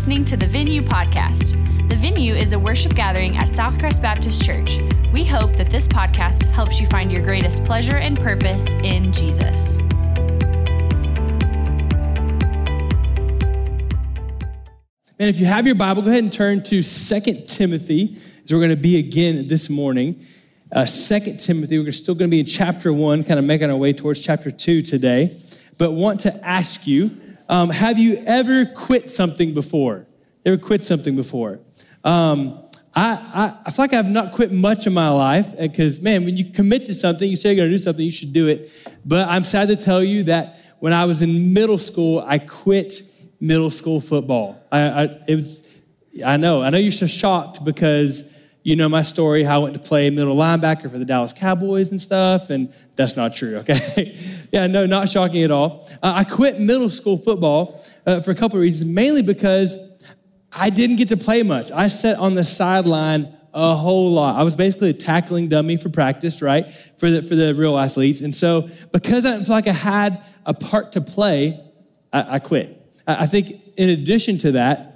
listening to the Venue Podcast. The Venue is a worship gathering at Southcrest Baptist Church. We hope that this podcast helps you find your greatest pleasure and purpose in Jesus. And if you have your Bible, go ahead and turn to 2 Timothy, as we're going to be again this morning. Uh, 2 Timothy, we're still going to be in chapter 1, kind of making our way towards chapter 2 today. But want to ask you, um, have you ever quit something before? Ever quit something before? Um, I, I, I, feel like I've not quit much in my life because, man, when you commit to something, you say you're going to do something, you should do it. But I'm sad to tell you that when I was in middle school, I quit middle school football. I, I, it was, I know, I know you're so shocked because you know my story, how I went to play middle linebacker for the Dallas Cowboys and stuff, and that's not true, okay? yeah, no, not shocking at all. Uh, I quit middle school football uh, for a couple of reasons, mainly because I didn't get to play much. I sat on the sideline a whole lot. I was basically a tackling dummy for practice, right? For the, for the real athletes. And so because I didn't feel like I had a part to play, I, I quit. I think in addition to that,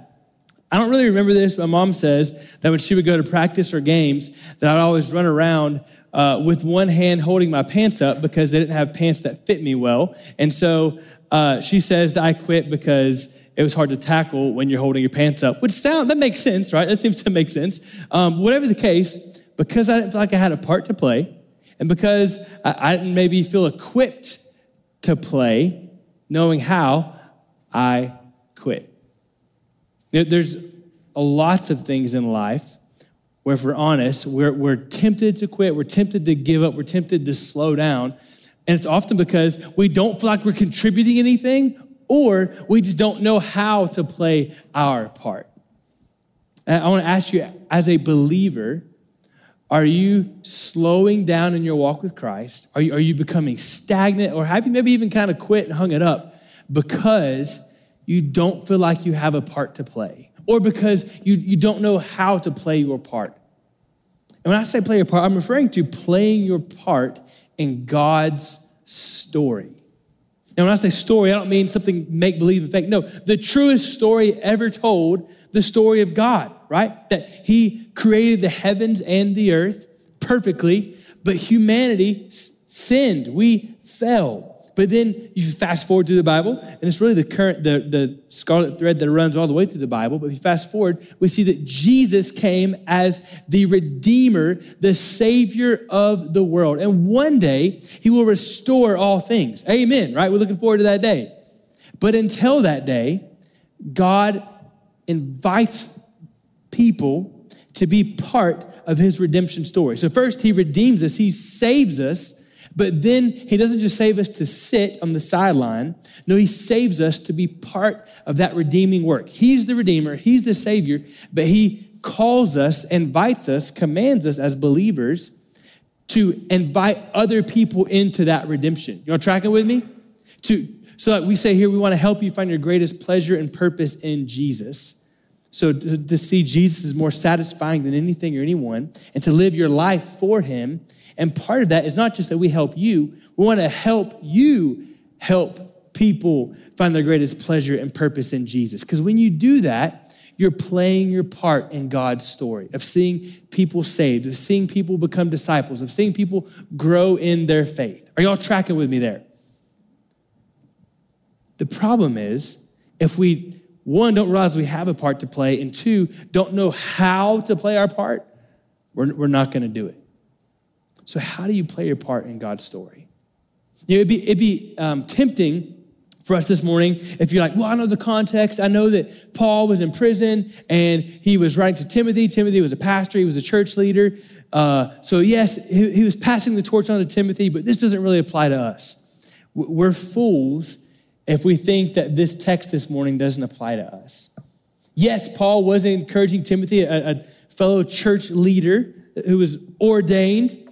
I don't really remember this, but my mom says that when she would go to practice or games, that I'd always run around uh, with one hand holding my pants up because they didn't have pants that fit me well. And so uh, she says that I quit because it was hard to tackle when you're holding your pants up, which sound that makes sense, right? That seems to make sense. Um, whatever the case, because I didn't feel like I had a part to play, and because I, I didn't maybe feel equipped to play, knowing how, I quit. There's lots of things in life where, if we're honest, we're, we're tempted to quit, we're tempted to give up, we're tempted to slow down. And it's often because we don't feel like we're contributing anything or we just don't know how to play our part. And I want to ask you, as a believer, are you slowing down in your walk with Christ? Are you, are you becoming stagnant? Or have you maybe even kind of quit and hung it up? because you don't feel like you have a part to play or because you, you don't know how to play your part. And when I say play your part, I'm referring to playing your part in God's story. And when I say story, I don't mean something make believe and fake. No, the truest story ever told, the story of God, right? That He created the heavens and the earth perfectly, but humanity sinned. We fell. But then you fast forward through the Bible, and it's really the current, the, the scarlet thread that runs all the way through the Bible. But if you fast forward, we see that Jesus came as the Redeemer, the Savior of the world. And one day, He will restore all things. Amen, right? We're looking forward to that day. But until that day, God invites people to be part of His redemption story. So, first, He redeems us, He saves us but then he doesn't just save us to sit on the sideline. No, he saves us to be part of that redeeming work. He's the Redeemer, he's the Savior, but he calls us, invites us, commands us as believers to invite other people into that redemption. You all tracking with me? To so like we say here, we want to help you find your greatest pleasure and purpose in Jesus. So to, to see Jesus is more satisfying than anything or anyone, and to live your life for him and part of that is not just that we help you, we want to help you help people find their greatest pleasure and purpose in Jesus. Because when you do that, you're playing your part in God's story of seeing people saved, of seeing people become disciples, of seeing people grow in their faith. Are y'all tracking with me there? The problem is if we, one, don't realize we have a part to play, and two, don't know how to play our part, we're, we're not going to do it. So, how do you play your part in God's story? You know, it'd be, it'd be um, tempting for us this morning if you're like, well, I know the context. I know that Paul was in prison and he was writing to Timothy. Timothy was a pastor, he was a church leader. Uh, so, yes, he, he was passing the torch on to Timothy, but this doesn't really apply to us. We're fools if we think that this text this morning doesn't apply to us. Yes, Paul was encouraging Timothy, a, a fellow church leader who was ordained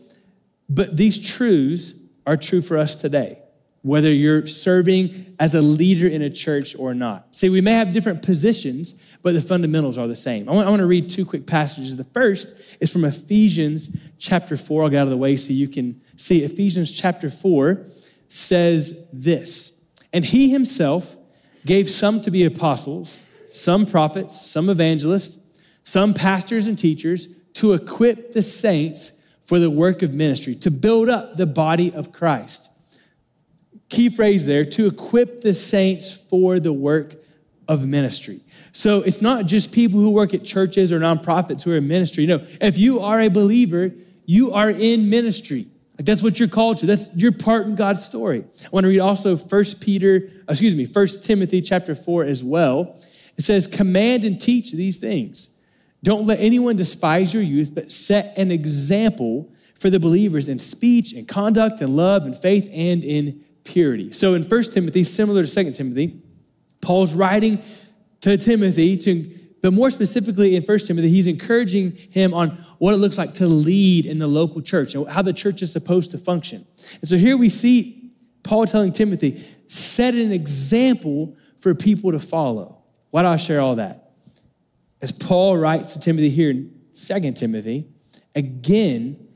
but these truths are true for us today, whether you're serving as a leader in a church or not. See, we may have different positions, but the fundamentals are the same. I want, I want to read two quick passages. The first is from Ephesians chapter 4. I'll get out of the way so you can see. Ephesians chapter 4 says this And he himself gave some to be apostles some prophets, some evangelists, some pastors and teachers to equip the saints for the work of ministry, to build up the body of Christ. Key phrase there to equip the saints for the work of ministry. So it's not just people who work at churches or nonprofits who are in ministry. No, if you are a believer, you are in ministry. Like that's what you're called to. That's your part in God's story. I want to read also First Peter, excuse me, First Timothy chapter 4 as well. It says, command and teach these things. Don't let anyone despise your youth, but set an example for the believers in speech and conduct and love and faith and in purity. So in First Timothy, similar to Second Timothy, Paul's writing to Timothy to but more specifically in First Timothy, he's encouraging him on what it looks like to lead in the local church and how the church is supposed to function. And so here we see Paul telling Timothy, set an example for people to follow. Why do I share all that? As Paul writes to Timothy here in Second Timothy, again,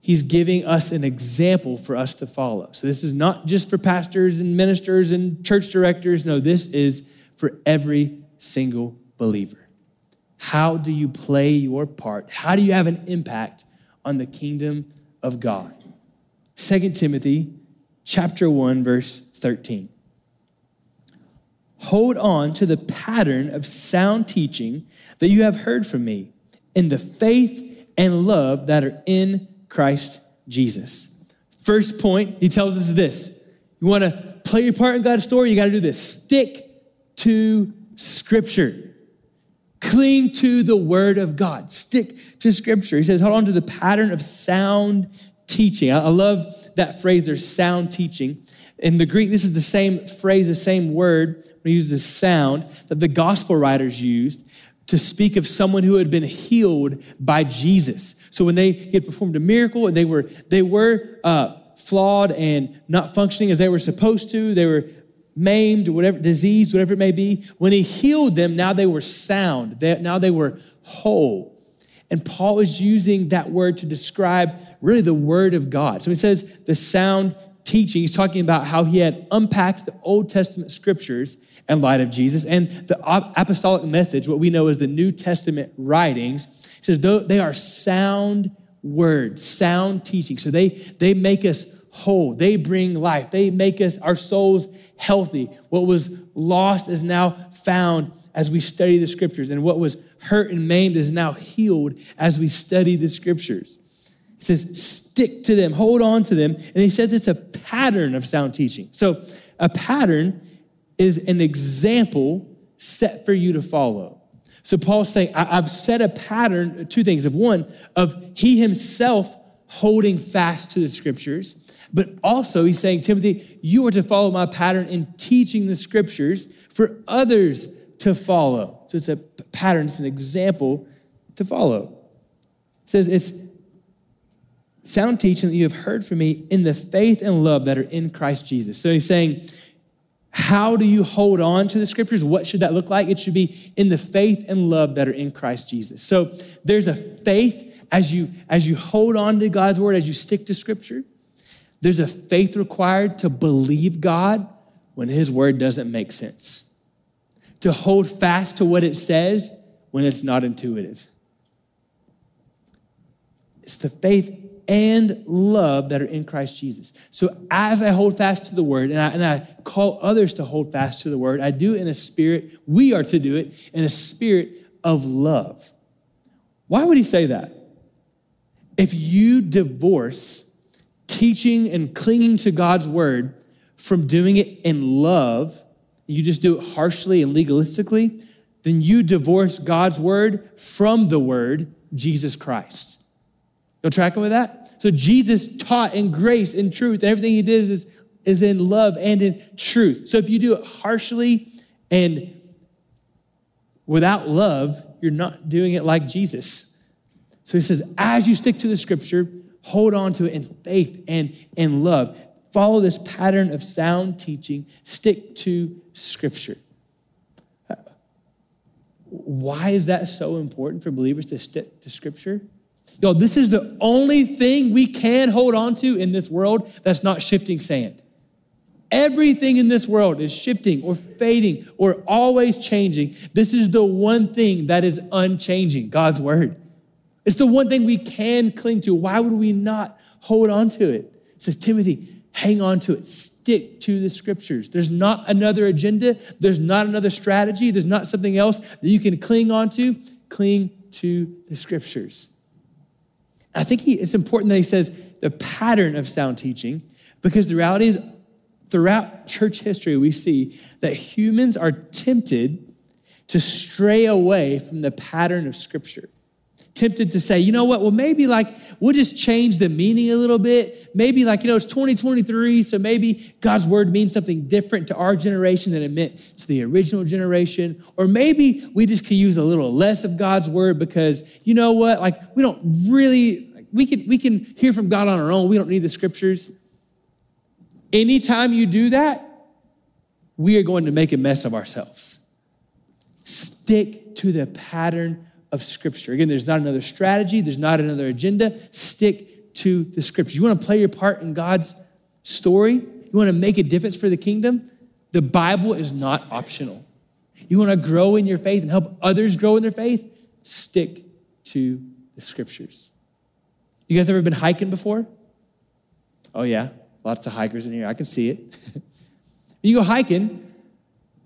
he's giving us an example for us to follow. So this is not just for pastors and ministers and church directors. No, this is for every single believer? How do you play your part? How do you have an impact on the kingdom of God? 2 Timothy chapter 1 verse 13. Hold on to the pattern of sound teaching that you have heard from me in the faith and love that are in Christ Jesus. First point, he tells us this. You want to play your part in God's story, you got to do this. Stick to scripture. Cling to the word of God. Stick to scripture. He says, hold on to the pattern of sound teaching. I love that phrase there, sound teaching. In the Greek, this is the same phrase, the same word, we use this sound that the gospel writers used to speak of someone who had been healed by Jesus. So when they had performed a miracle and they were they were uh, flawed and not functioning as they were supposed to, they were maimed, whatever, diseased, whatever it may be, when he healed them, now they were sound. They, now they were whole. And Paul is using that word to describe really the word of God. So he says the sound teaching, he's talking about how he had unpacked the Old Testament scriptures in light of Jesus and the apostolic message, what we know as the New Testament writings. He says they are sound words, sound teaching. So they, they make us whole. They bring life. They make us, our souls healthy. What was lost is now found as we study the scriptures, and what was hurt and maimed is now healed as we study the scriptures. He says, stick to them, hold on to them. And he says it's a pattern of sound teaching. So, a pattern is an example set for you to follow. So, Paul's saying, I've set a pattern, two things of one, of he himself holding fast to the scriptures, but also, he's saying, Timothy, you are to follow my pattern in teaching the scriptures for others to follow. So it's a pattern, it's an example to follow. It says, it's sound teaching that you have heard from me in the faith and love that are in Christ Jesus. So he's saying, how do you hold on to the scriptures? What should that look like? It should be in the faith and love that are in Christ Jesus. So there's a faith as you as you hold on to God's word, as you stick to scripture. There's a faith required to believe God when His word doesn't make sense, to hold fast to what it says when it's not intuitive. It's the faith and love that are in Christ Jesus. So as I hold fast to the word and I, and I call others to hold fast to the word, I do it in a spirit, we are to do it in a spirit of love. Why would he say that? If you divorce teaching and clinging to God's word from doing it in love, you just do it harshly and legalistically, then you divorce God's word from the word, Jesus Christ. You tracking with that? So Jesus taught in grace and truth. Everything he did is, is in love and in truth. So if you do it harshly and without love, you're not doing it like Jesus. So he says, as you stick to the scripture, Hold on to it in faith and in love. Follow this pattern of sound teaching. Stick to Scripture. Why is that so important for believers to stick to Scripture? Yo, this is the only thing we can hold on to in this world that's not shifting sand. Everything in this world is shifting or fading or always changing. This is the one thing that is unchanging God's word. It's the one thing we can cling to. Why would we not hold on to it? It says, Timothy, hang on to it. Stick to the scriptures. There's not another agenda. There's not another strategy. There's not something else that you can cling on to. Cling to the scriptures. I think he, it's important that he says the pattern of sound teaching because the reality is throughout church history, we see that humans are tempted to stray away from the pattern of Scripture. Tempted to say, you know what, well, maybe like we'll just change the meaning a little bit. Maybe like, you know, it's 2023, so maybe God's word means something different to our generation than it meant to the original generation. Or maybe we just could use a little less of God's word because, you know what, like we don't really, we can, we can hear from God on our own. We don't need the scriptures. Anytime you do that, we are going to make a mess of ourselves. Stick to the pattern of Scripture. Again, there's not another strategy, there's not another agenda. Stick to the Scripture. You want to play your part in God's story? You want to make a difference for the kingdom? The Bible is not optional. You want to grow in your faith and help others grow in their faith? Stick to the Scriptures. You guys ever been hiking before? Oh, yeah. Lots of hikers in here. I can see it. you go hiking,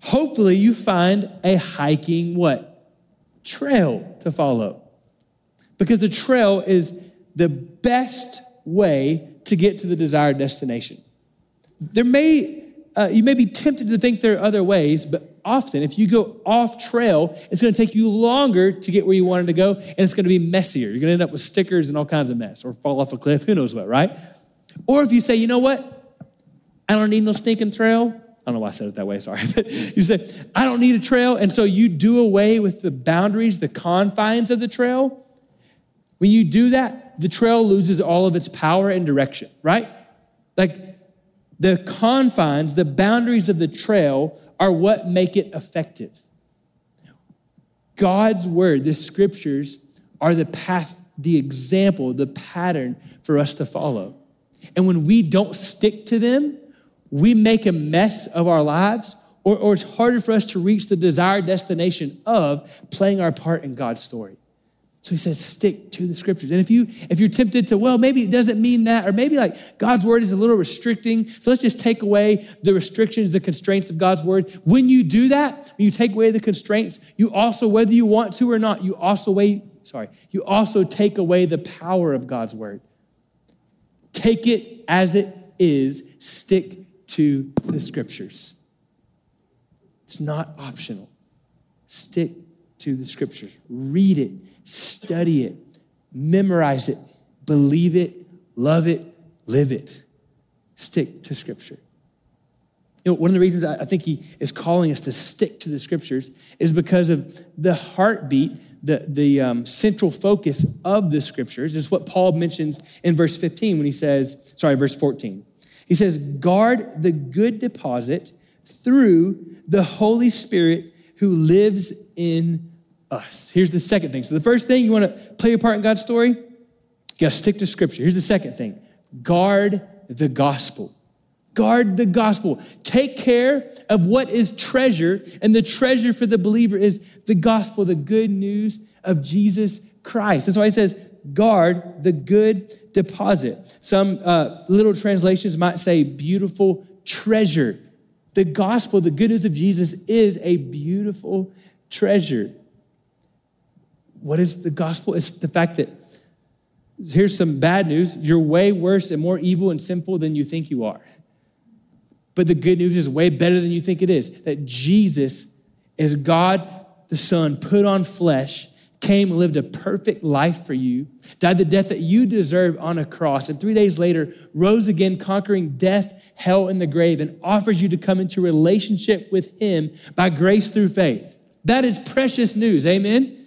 hopefully you find a hiking what? Trail to follow. Because the trail is the best way to get to the desired destination. There may uh, you may be tempted to think there are other ways, but often if you go off trail, it's going to take you longer to get where you wanted to go, and it's going to be messier. You're going to end up with stickers and all kinds of mess, or fall off a cliff. Who knows what, right? Or if you say, you know what? I don't need no stinking trail. I don't know why I said it that way, sorry. You say, I don't need a trail. And so you do away with the boundaries, the confines of the trail. When you do that, the trail loses all of its power and direction, right? Like the confines, the boundaries of the trail are what make it effective. God's word, the scriptures, are the path, the example, the pattern for us to follow. And when we don't stick to them, we make a mess of our lives, or, or it's harder for us to reach the desired destination of playing our part in God's story. So he says, stick to the scriptures. And if you if you're tempted to, well, maybe it doesn't mean that, or maybe like God's word is a little restricting, so let's just take away the restrictions, the constraints of God's word. When you do that, when you take away the constraints, you also, whether you want to or not, you also wait, sorry, you also take away the power of God's word. Take it as it is, stick to the scriptures. It's not optional. Stick to the scriptures. Read it, study it, memorize it, believe it, love it, live it. Stick to scripture. You know, one of the reasons I think he is calling us to stick to the scriptures is because of the heartbeat, the, the um, central focus of the scriptures is what Paul mentions in verse 15 when he says, sorry, verse 14. He says, guard the good deposit through the Holy Spirit who lives in us. Here's the second thing. So, the first thing, you want to play your part in God's story? You got to stick to Scripture. Here's the second thing guard the gospel. Guard the gospel. Take care of what is treasure, and the treasure for the believer is the gospel, the good news of Jesus Christ. That's why he says, guard the good deposit. Some uh, little translations might say beautiful treasure. The gospel, the good news of Jesus, is a beautiful treasure. What is the gospel? It's the fact that here's some bad news you're way worse and more evil and sinful than you think you are. But the good news is way better than you think it is that Jesus is God the Son put on flesh came and lived a perfect life for you, died the death that you deserve on a cross, and three days later rose again, conquering death, hell, and the grave, and offers you to come into relationship with Him by grace through faith. That is precious news. Amen.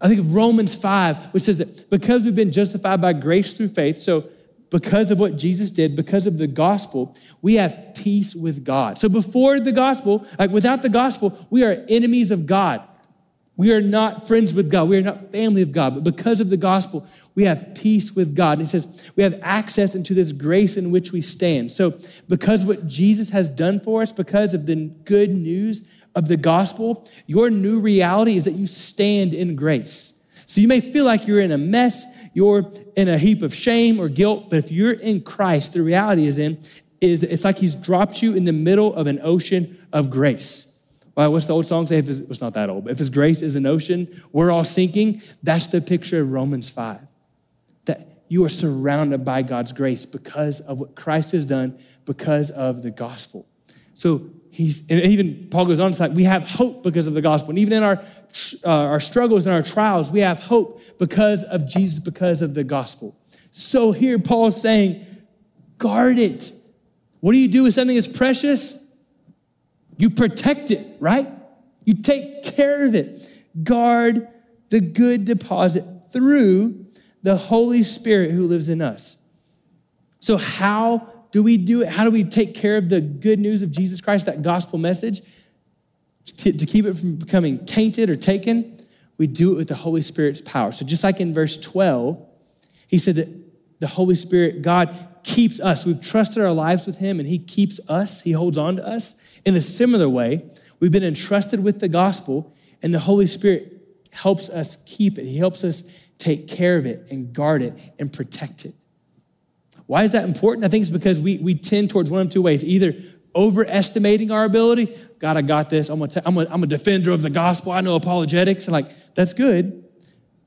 I think of Romans 5, which says that because we've been justified by grace through faith, so because of what Jesus did, because of the gospel, we have peace with God. So before the gospel, like without the gospel, we are enemies of God. We are not friends with God. We are not family of God. But because of the gospel, we have peace with God. And he says we have access into this grace in which we stand. So, because what Jesus has done for us, because of the good news of the gospel, your new reality is that you stand in grace. So, you may feel like you're in a mess, you're in a heap of shame or guilt, but if you're in Christ, the reality is in is that it's like he's dropped you in the middle of an ocean of grace. What's the old song say? If it's, it's not that old, but if his grace is an ocean, we're all sinking. That's the picture of Romans 5. That you are surrounded by God's grace because of what Christ has done, because of the gospel. So he's, and even Paul goes on to say, we have hope because of the gospel. And even in our, uh, our struggles and our trials, we have hope because of Jesus, because of the gospel. So here Paul's saying, guard it. What do you do with something that's precious? You protect it, right? You take care of it. Guard the good deposit through the Holy Spirit who lives in us. So, how do we do it? How do we take care of the good news of Jesus Christ, that gospel message, to, keep it from becoming tainted or taken? We do it with the Holy Spirit's power. So, just like in verse 12, he said that the Holy Spirit, God keeps us. We've trusted our lives with Him and He keeps us, He holds on to us. In a similar way, we've been entrusted with the gospel, and the Holy Spirit helps us keep it. He helps us take care of it and guard it and protect it. Why is that important? I think it's because we, we tend towards one of two ways either overestimating our ability. God, I got this. I'm, gonna a, I'm a defender of the gospel. I know apologetics. And like, that's good,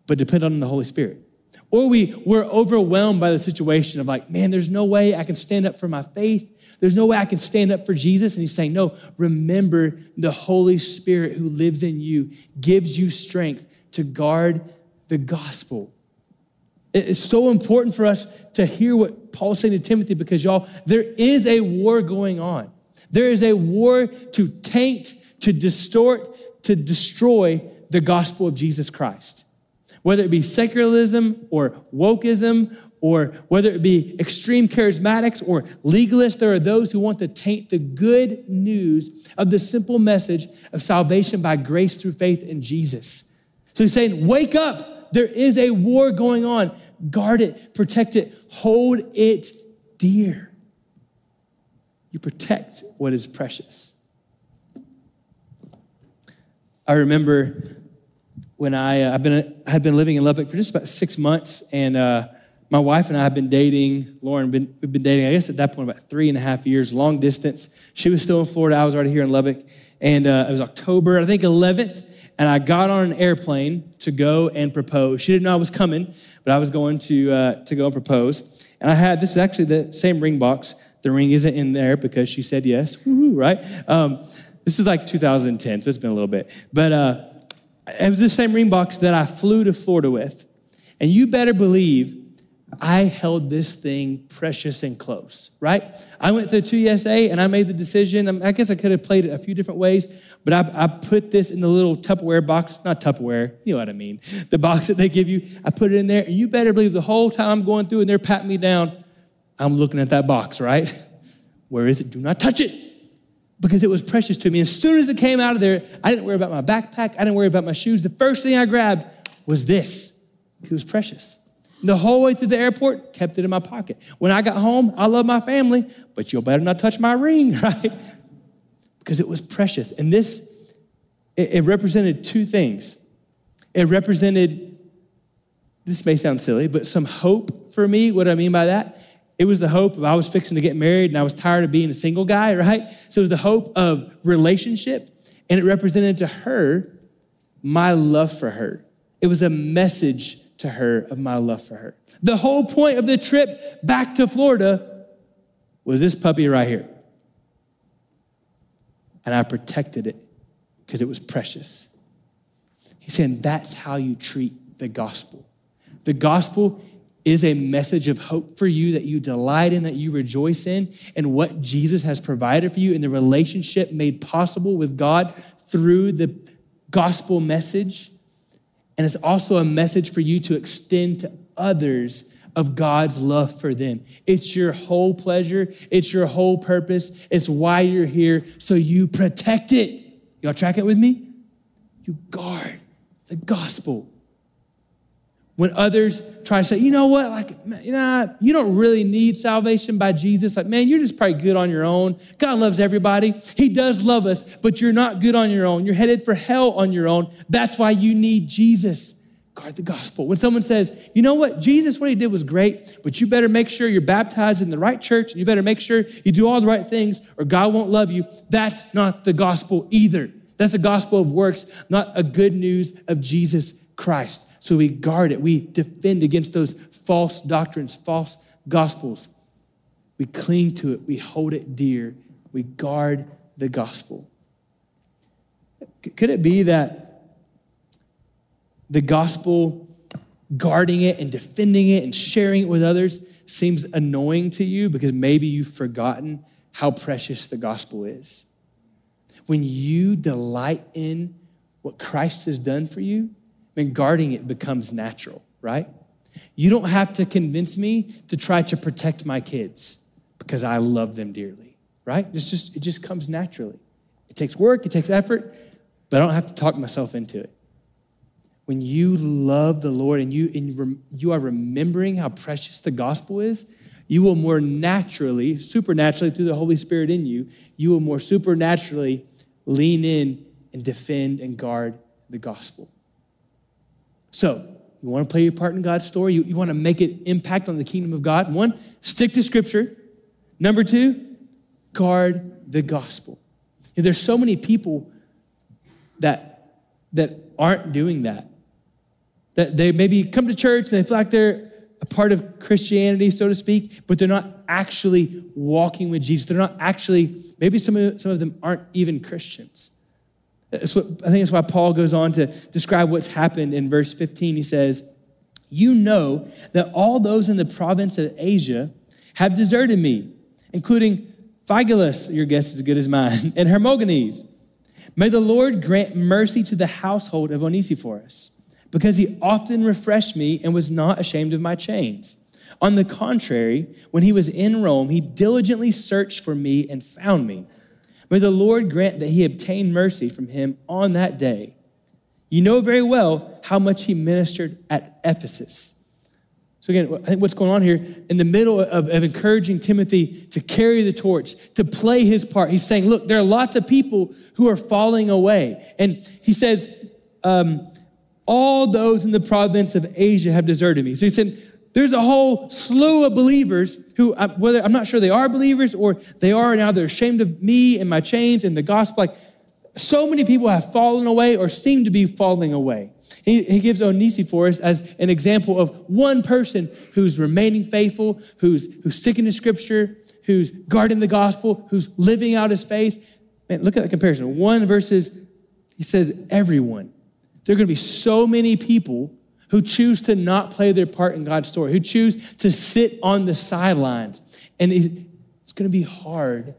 but depend on the Holy Spirit. Or we, we're overwhelmed by the situation of like, man, there's no way I can stand up for my faith. There's no way I can stand up for Jesus. And he's saying, No, remember the Holy Spirit who lives in you gives you strength to guard the gospel. It's so important for us to hear what Paul's saying to Timothy because, y'all, there is a war going on. There is a war to taint, to distort, to destroy the gospel of Jesus Christ. Whether it be secularism or wokeism or whether it be extreme charismatics or legalists, there are those who want to taint the good news of the simple message of salvation by grace through faith in Jesus. So he's saying, Wake up. There is a war going on. Guard it, protect it, hold it dear. You protect what is precious. I remember when I, uh, I've been, I had been living in Lubbock for just about six months, and uh, my wife and I have been dating. Lauren, been, we've been dating, I guess at that point, about three and a half years, long distance. She was still in Florida. I was already here in Lubbock. And uh, it was October, I think 11th. And I got on an airplane to go and propose. She didn't know I was coming, but I was going to, uh, to go and propose. And I had, this is actually the same ring box. The ring isn't in there because she said yes, Woo-hoo, right? Um, this is like 2010, so it's been a little bit. But uh, it was the same ring box that I flew to Florida with. And you better believe I held this thing precious and close, right? I went through TSA and I made the decision. I guess I could have played it a few different ways, but I, I, put this in the little Tupperware box, not Tupperware, you know what I mean, the box that they give you. I put it in there, and you better believe the whole time I'm going through and they're patting me down, I'm looking at that box, right? Where is it? Do not touch it because it was precious to me. As soon as it came out of there, I didn't worry about my backpack, I didn't worry about my shoes. The first thing I grabbed was this. It was precious. The whole way through the airport, kept it in my pocket. When I got home, I love my family, but you better not touch my ring, right? Because it was precious. And this, it, it represented two things. It represented, this may sound silly, but some hope for me. What do I mean by that? It was the hope of I was fixing to get married and I was tired of being a single guy, right? So it was the hope of relationship, and it represented to her my love for her. It was a message to her of my love for her. The whole point of the trip back to Florida was this puppy right here. And I protected it because it was precious. He's saying that's how you treat the gospel. The gospel is a message of hope for you that you delight in, that you rejoice in, and what Jesus has provided for you in the relationship made possible with God through the gospel message. And it's also a message for you to extend to others of God's love for them. It's your whole pleasure, it's your whole purpose, it's why you're here. So you protect it. Y'all track it with me? You guard the gospel. When others try to say, you know what, like, you know, you don't really need salvation by Jesus. Like, man, you're just probably good on your own. God loves everybody. He does love us, but you're not good on your own. You're headed for hell on your own. That's why you need Jesus. Guard the gospel. When someone says, you know what, Jesus, what he did was great, but you better make sure you're baptized in the right church, and you better make sure you do all the right things, or God won't love you. That's not the gospel either. That's the gospel of works, not a good news of Jesus Christ. So we guard it. We defend against those false doctrines, false gospels. We cling to it. We hold it dear. We guard the gospel. Could it be that the gospel, guarding it and defending it and sharing it with others, seems annoying to you because maybe you've forgotten how precious the gospel is? When you delight in what Christ has done for you, and guarding it becomes natural, right? You don't have to convince me to try to protect my kids because I love them dearly, right? It's just, it just comes naturally. It takes work, it takes effort, but I don't have to talk myself into it. When you love the Lord and you, and you are remembering how precious the gospel is, you will more naturally, supernaturally, through the Holy Spirit in you, you will more supernaturally lean in and defend and guard the gospel. So, you want to play your part in God's story? You, you want to make an impact on the kingdom of God? One, stick to scripture. Number two, guard the gospel. And there's so many people that, that aren't doing that. That they maybe come to church and they feel like they're a part of Christianity, so to speak, but they're not actually walking with Jesus. They're not actually, maybe some of, some of them aren't even Christians. What, I think that's why Paul goes on to describe what's happened in verse 15. He says, You know that all those in the province of Asia have deserted me, including Phygelus, your guess is as good as mine, and Hermogenes. May the Lord grant mercy to the household of Onesiphorus, because he often refreshed me and was not ashamed of my chains. On the contrary, when he was in Rome, he diligently searched for me and found me. May the Lord grant that he obtained mercy from him on that day. You know very well how much he ministered at Ephesus. So, again, I think what's going on here in the middle of, of encouraging Timothy to carry the torch, to play his part, he's saying, Look, there are lots of people who are falling away. And he says, um, All those in the province of Asia have deserted me. So he said, there's a whole slew of believers who, uh, whether I'm not sure they are believers or they are now, they're ashamed of me and my chains and the gospel. Like, so many people have fallen away or seem to be falling away. He, he gives Onesiphorus as an example of one person who's remaining faithful, who's, who's sticking to scripture, who's guarding the gospel, who's living out his faith. Man, look at that comparison. One versus, he says, everyone. There are going to be so many people who choose to not play their part in God's story, who choose to sit on the sidelines. And it's going to be hard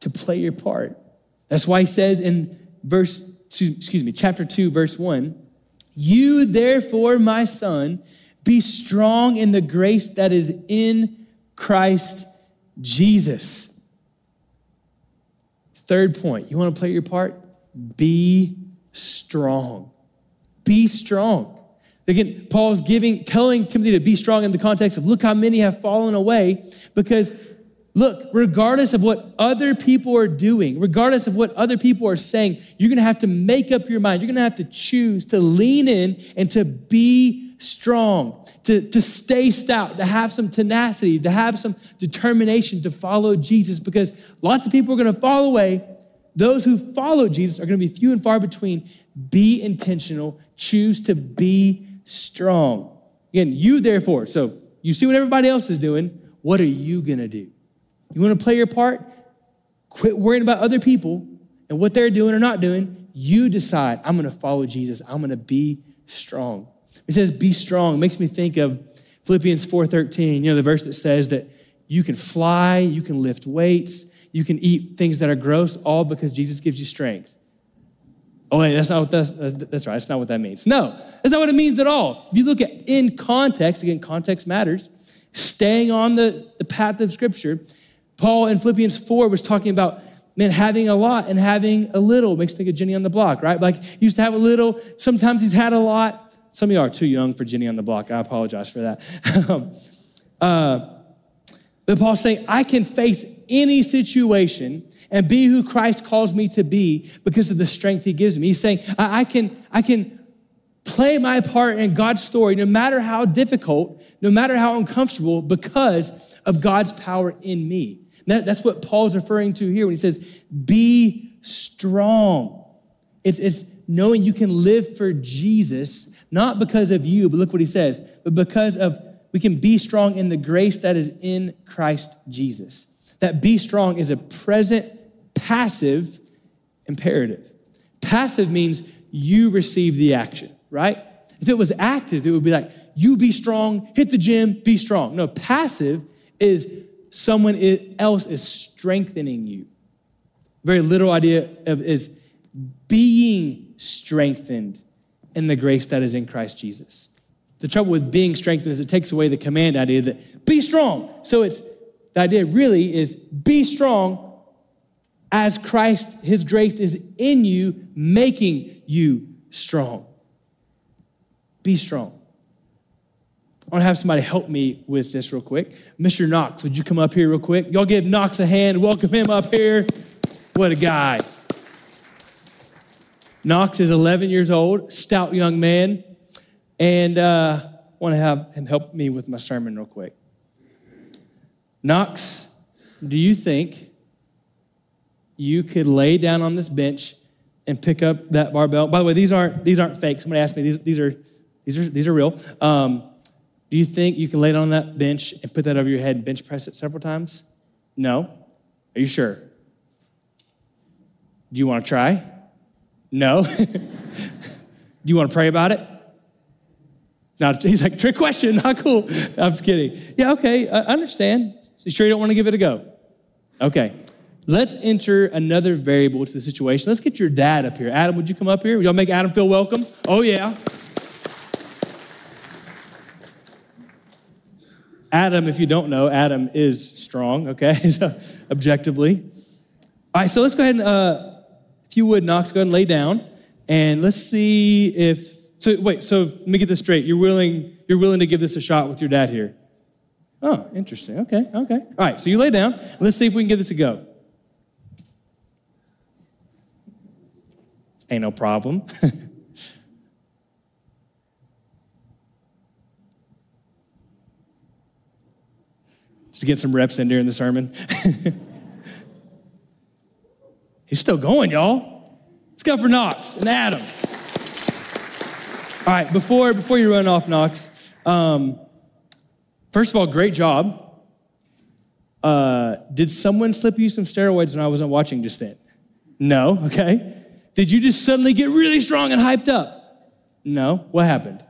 to play your part. That's why he says in verse, excuse me, chapter 2, verse 1 You therefore, my son, be strong in the grace that is in Christ Jesus. Third point, you want to play your part? Be strong. Be strong. Again, Paul's giving, telling Timothy to be strong in the context of look how many have fallen away because look, regardless of what other people are doing, regardless of what other people are saying, you're gonna have to make up your mind. You're gonna have to choose to lean in and to be strong, to, to stay stout, to have some tenacity, to have some determination to follow Jesus because lots of people are gonna fall away. Those who follow Jesus are gonna be few and far between. Be intentional, choose to be strong. Again, you therefore, so you see what everybody else is doing. What are you going to do? You want to play your part? Quit worrying about other people and what they're doing or not doing. You decide, I'm going to follow Jesus. I'm going to be strong. It says, be strong. It makes me think of Philippians 4.13, you know, the verse that says that you can fly, you can lift weights, you can eat things that are gross, all because Jesus gives you strength. Oh, wait, that's not what that's, that's right. That's not what that means. No, that's not what it means at all. If you look at in context, again, context matters, staying on the, the path of Scripture, Paul in Philippians 4 was talking about man, having a lot and having a little makes think of Jenny on the block, right? Like, he used to have a little, sometimes he's had a lot. Some of you are too young for Jenny on the block. I apologize for that. Uh, but Paul's saying, I can face any situation and be who Christ calls me to be because of the strength he gives me. He's saying, I, can, I can play my part in God's story, no matter how difficult, no matter how uncomfortable, because of God's power in me. That, that's what Paul's referring to here when he says, be strong. It's, it's knowing you can live for Jesus, not because of you, but look what he says, but because of we can be strong in the grace that is in Christ Jesus. That be strong is a present passive imperative. Passive means you receive the action, right? If it was active, it would be like, you be strong, hit the gym, be strong. No, passive is someone else is strengthening you. Very little idea of is being strengthened in the grace that is in Christ Jesus. The trouble with being strengthened is it takes away the command idea that be strong. So it's the idea really is be strong as Christ, his grace is in you, making you strong. Be strong. I want to have somebody help me with this real quick. Mr. Knox, would you come up here real quick? Y'all give Knox a hand. Welcome him up here. What a guy. Knox is 11 years old, stout young man, and uh, I want to have him help me with my sermon real quick. Knox, do you think you could lay down on this bench and pick up that barbell? By the way, these aren't these aren't fake. Somebody asked me these these are these are these are real. Um, do you think you can lay it on that bench and put that over your head and bench press it several times? No. Are you sure? Do you want to try? No. Do you want to pray about it? No, he's like, trick question, not cool. I'm just kidding. Yeah, okay, I understand. So You sure you don't want to give it a go? Okay. Let's enter another variable to the situation. Let's get your dad up here. Adam, would you come up here? Would y'all make Adam feel welcome? Oh, yeah. Adam, if you don't know, Adam is strong, okay, objectively. All right, so let's go ahead and, uh, if you would, Knox, go ahead and lay down, and let's see if. So wait, so let me get this straight. You're willing, you're willing to give this a shot with your dad here. Oh, interesting. Okay, okay. All right, so you lay down. Let's see if we can give this a go. Ain't no problem. Just get some reps in during the sermon. He's still going, y'all. Let's go for Knox and Adam. All right, before, before you run off, Knox, um, first of all, great job. Uh, did someone slip you some steroids when I wasn't watching just then? No, okay. Did you just suddenly get really strong and hyped up? No. What happened?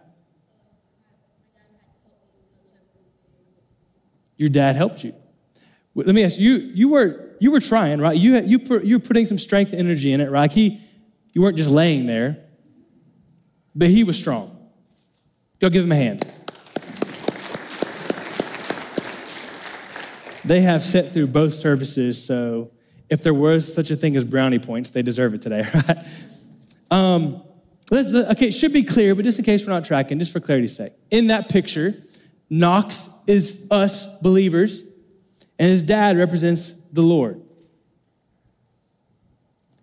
your dad helped you. Let me ask you, you were, you were trying, right? You, you, you were putting some strength and energy in it, right? He, you weren't just laying there, but he was strong. Go give him a hand. They have set through both services, so if there was such a thing as brownie points, they deserve it today, right? Um, okay, it should be clear, but just in case we're not tracking, just for clarity's sake, in that picture, Knox is us believers, and his dad represents the Lord.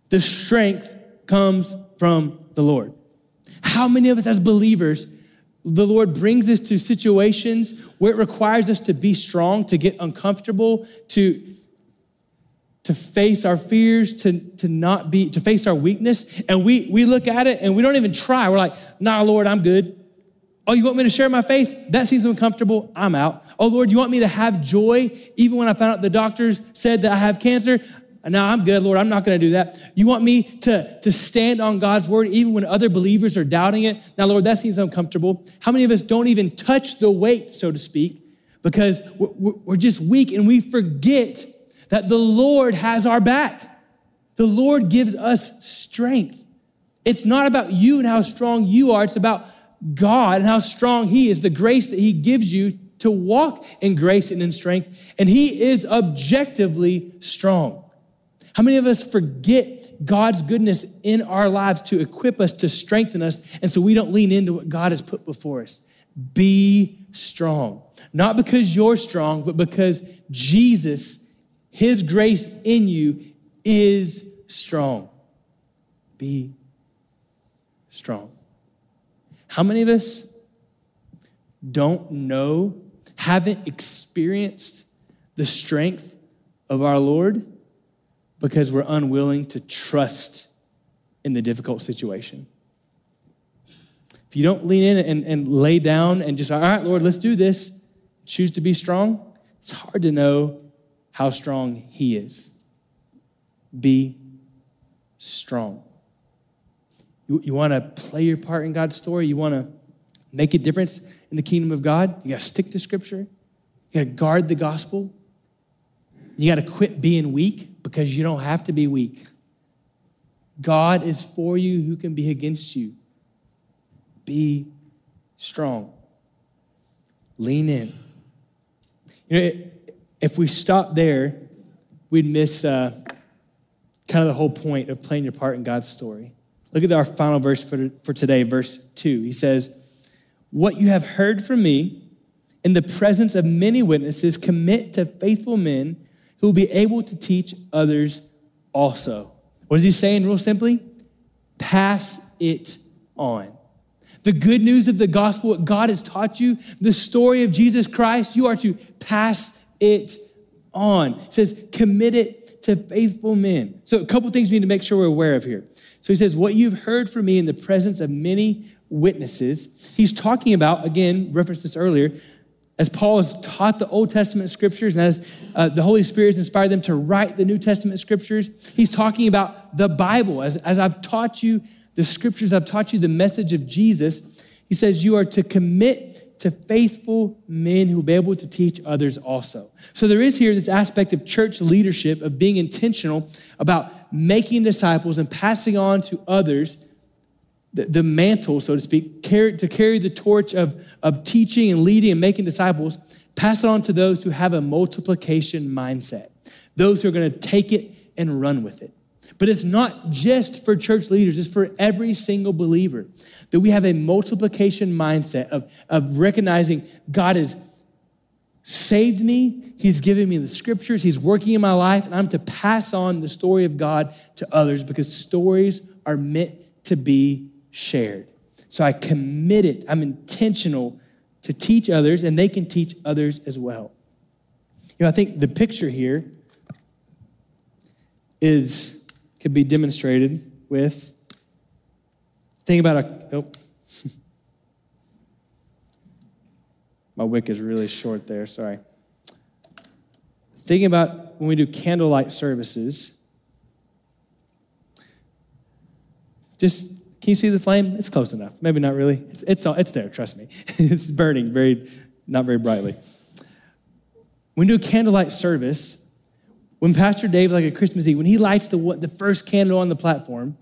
The strength comes from the Lord. How many of us as believers, the Lord brings us to situations where it requires us to be strong, to get uncomfortable, to, to face our fears, to, to not be, to face our weakness. And we, we look at it and we don't even try. We're like, nah, Lord, I'm good. Oh, you want me to share my faith? That seems uncomfortable. I'm out. Oh, Lord, you want me to have joy even when I found out the doctors said that I have cancer? No, I'm good, Lord. I'm not going to do that. You want me to, to stand on God's word even when other believers are doubting it? Now, Lord, that seems uncomfortable. How many of us don't even touch the weight, so to speak, because we're, we're just weak and we forget that the Lord has our back? The Lord gives us strength. It's not about you and how strong you are, it's about God and how strong He is, the grace that He gives you to walk in grace and in strength. And He is objectively strong. How many of us forget God's goodness in our lives to equip us, to strengthen us, and so we don't lean into what God has put before us? Be strong. Not because you're strong, but because Jesus, His grace in you, is strong. Be strong. How many of us don't know, haven't experienced the strength of our Lord because we're unwilling to trust in the difficult situation? If you don't lean in and, and lay down and just, all right, Lord, let's do this, choose to be strong, it's hard to know how strong He is. Be strong. You, you want to play your part in God's story? You want to make a difference in the kingdom of God? You got to stick to Scripture. You got to guard the gospel. You got to quit being weak because you don't have to be weak. God is for you. Who can be against you? Be strong. Lean in. You know, if we stop there, we'd miss uh, kind of the whole point of playing your part in God's story. Look at our final verse for, for today, verse 2. He says, What you have heard from me in the presence of many witnesses, commit to faithful men who will be able to teach others also. What is he saying, real simply? Pass it on. The good news of the gospel, what God has taught you, the story of Jesus Christ, you are to pass it on. It says, commit it to faithful men. So, a couple things we need to make sure we're aware of here. So he says, What you've heard from me in the presence of many witnesses. He's talking about, again, referenced this earlier, as Paul has taught the Old Testament scriptures and as uh, the Holy Spirit has inspired them to write the New Testament scriptures, he's talking about the Bible. As, as I've taught you the scriptures, I've taught you the message of Jesus. He says, You are to commit to faithful men who will be able to teach others also. So there is here this aspect of church leadership, of being intentional about making disciples and passing on to others the, the mantle, so to speak, carry, to carry the torch of, of teaching and leading and making disciples, pass it on to those who have a multiplication mindset, those who are going to take it and run with it. But it's not just for church leaders, it's for every single believer that we have a multiplication mindset of, of recognizing God has saved me, He's given me the scriptures, He's working in my life, and I'm to pass on the story of God to others because stories are meant to be shared. So I commit it, I'm intentional to teach others, and they can teach others as well. You know, I think the picture here is could be demonstrated with. Think about a oh. My wick is really short there sorry. Thinking about when we do candlelight services. Just can you see the flame? It's close enough. Maybe not really. It's, it's, it's there trust me. It's burning very not very brightly. When we do a candlelight service when Pastor Dave, like at Christmas Eve, when he lights the, the first candle on the platform,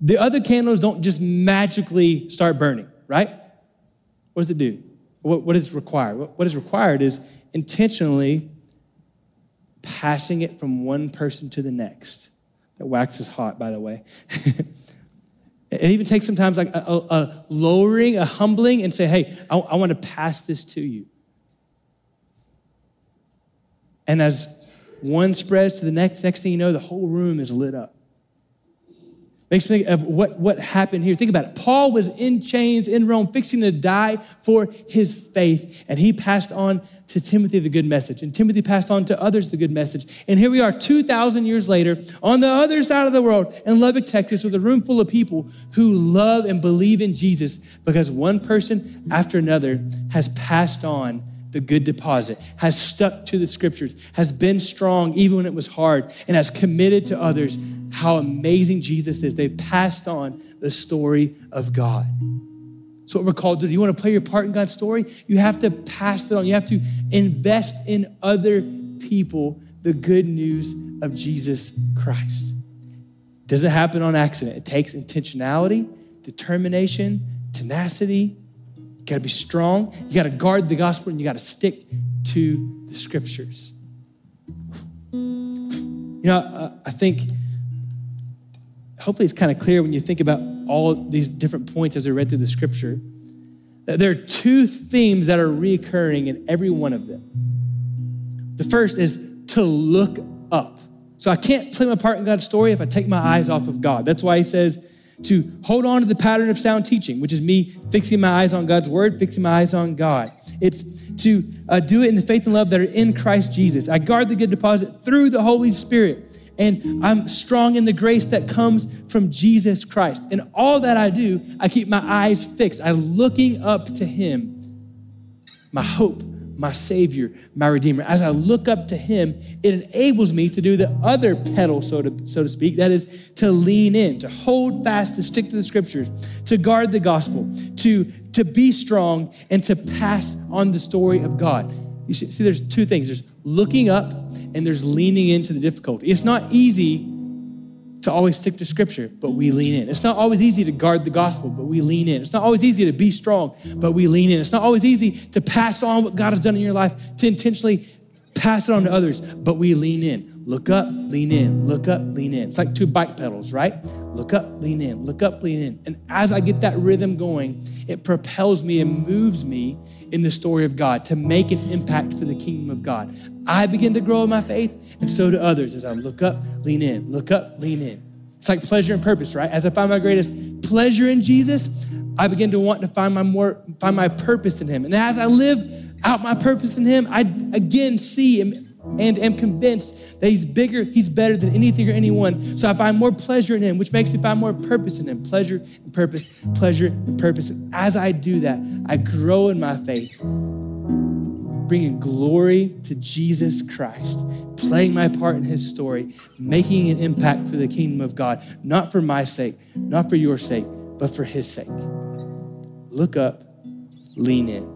the other candles don't just magically start burning, right? What does it do? What, what is required? What, what is required is intentionally passing it from one person to the next. That wax is hot, by the way. it even takes sometimes like a, a, a, lowering, a humbling, and say, hey, I, I want to pass this to you. And as one spreads to the next. Next thing you know, the whole room is lit up. Makes me think of what, what happened here. Think about it. Paul was in chains in Rome, fixing to die for his faith, and he passed on to Timothy the good message, and Timothy passed on to others the good message. And here we are, 2,000 years later, on the other side of the world in Lubbock, Texas, with a room full of people who love and believe in Jesus because one person after another has passed on the good deposit, has stuck to the scriptures, has been strong even when it was hard, and has committed to others how amazing Jesus is. They've passed on the story of God. So, what we're called to do. You want to play your part in God's story? You have to pass it on. You have to invest in other people the good news of Jesus Christ. Doesn't happen on accident. It takes intentionality, determination, tenacity, you got to be strong. You got to guard the gospel and you got to stick to the scriptures. You know, uh, I think hopefully it's kind of clear when you think about all these different points as I read through the scripture. That there are two themes that are reoccurring in every one of them. The first is to look up. So I can't play my part in God's story if I take my eyes off of God. That's why he says to hold on to the pattern of sound teaching, which is me fixing my eyes on God's word, fixing my eyes on God. It's to uh, do it in the faith and love that are in Christ Jesus. I guard the good deposit through the Holy Spirit and I'm strong in the grace that comes from Jesus Christ. And all that I do, I keep my eyes fixed. I'm looking up to Him, my hope, my Savior, my Redeemer. As I look up to Him, it enables me to do the other pedal, so to, so to speak, that is to lean in, to hold fast, to stick to the scriptures, to guard the gospel, to, to be strong, and to pass on the story of God. You see, see there's two things there's looking up and there's leaning into the difficulty. It's not easy to always stick to scripture, but we lean in. It's not always easy to guard the gospel, but we lean in. It's not always easy to be strong, but we lean in. It's not always easy to pass on what God has done in your life, to intentionally pass it on to others, but we lean in. Look up, lean in, look up, lean in. It's like two bike pedals, right? Look up, lean in, look up, lean in. And as I get that rhythm going, it propels me and moves me in the story of God to make an impact for the kingdom of God. I begin to grow in my faith, and so do others as I look up, lean in, look up, lean in. It's like pleasure and purpose, right? As I find my greatest pleasure in Jesus, I begin to want to find my more find my purpose in him. And as I live out my purpose in him, I again see him and am convinced that he's bigger, he's better than anything or anyone. So I find more pleasure in him, which makes me find more purpose in him. Pleasure and purpose, pleasure and purpose. And as I do that, I grow in my faith, bringing glory to Jesus Christ, playing my part in his story, making an impact for the kingdom of God, not for my sake, not for your sake, but for his sake. Look up, lean in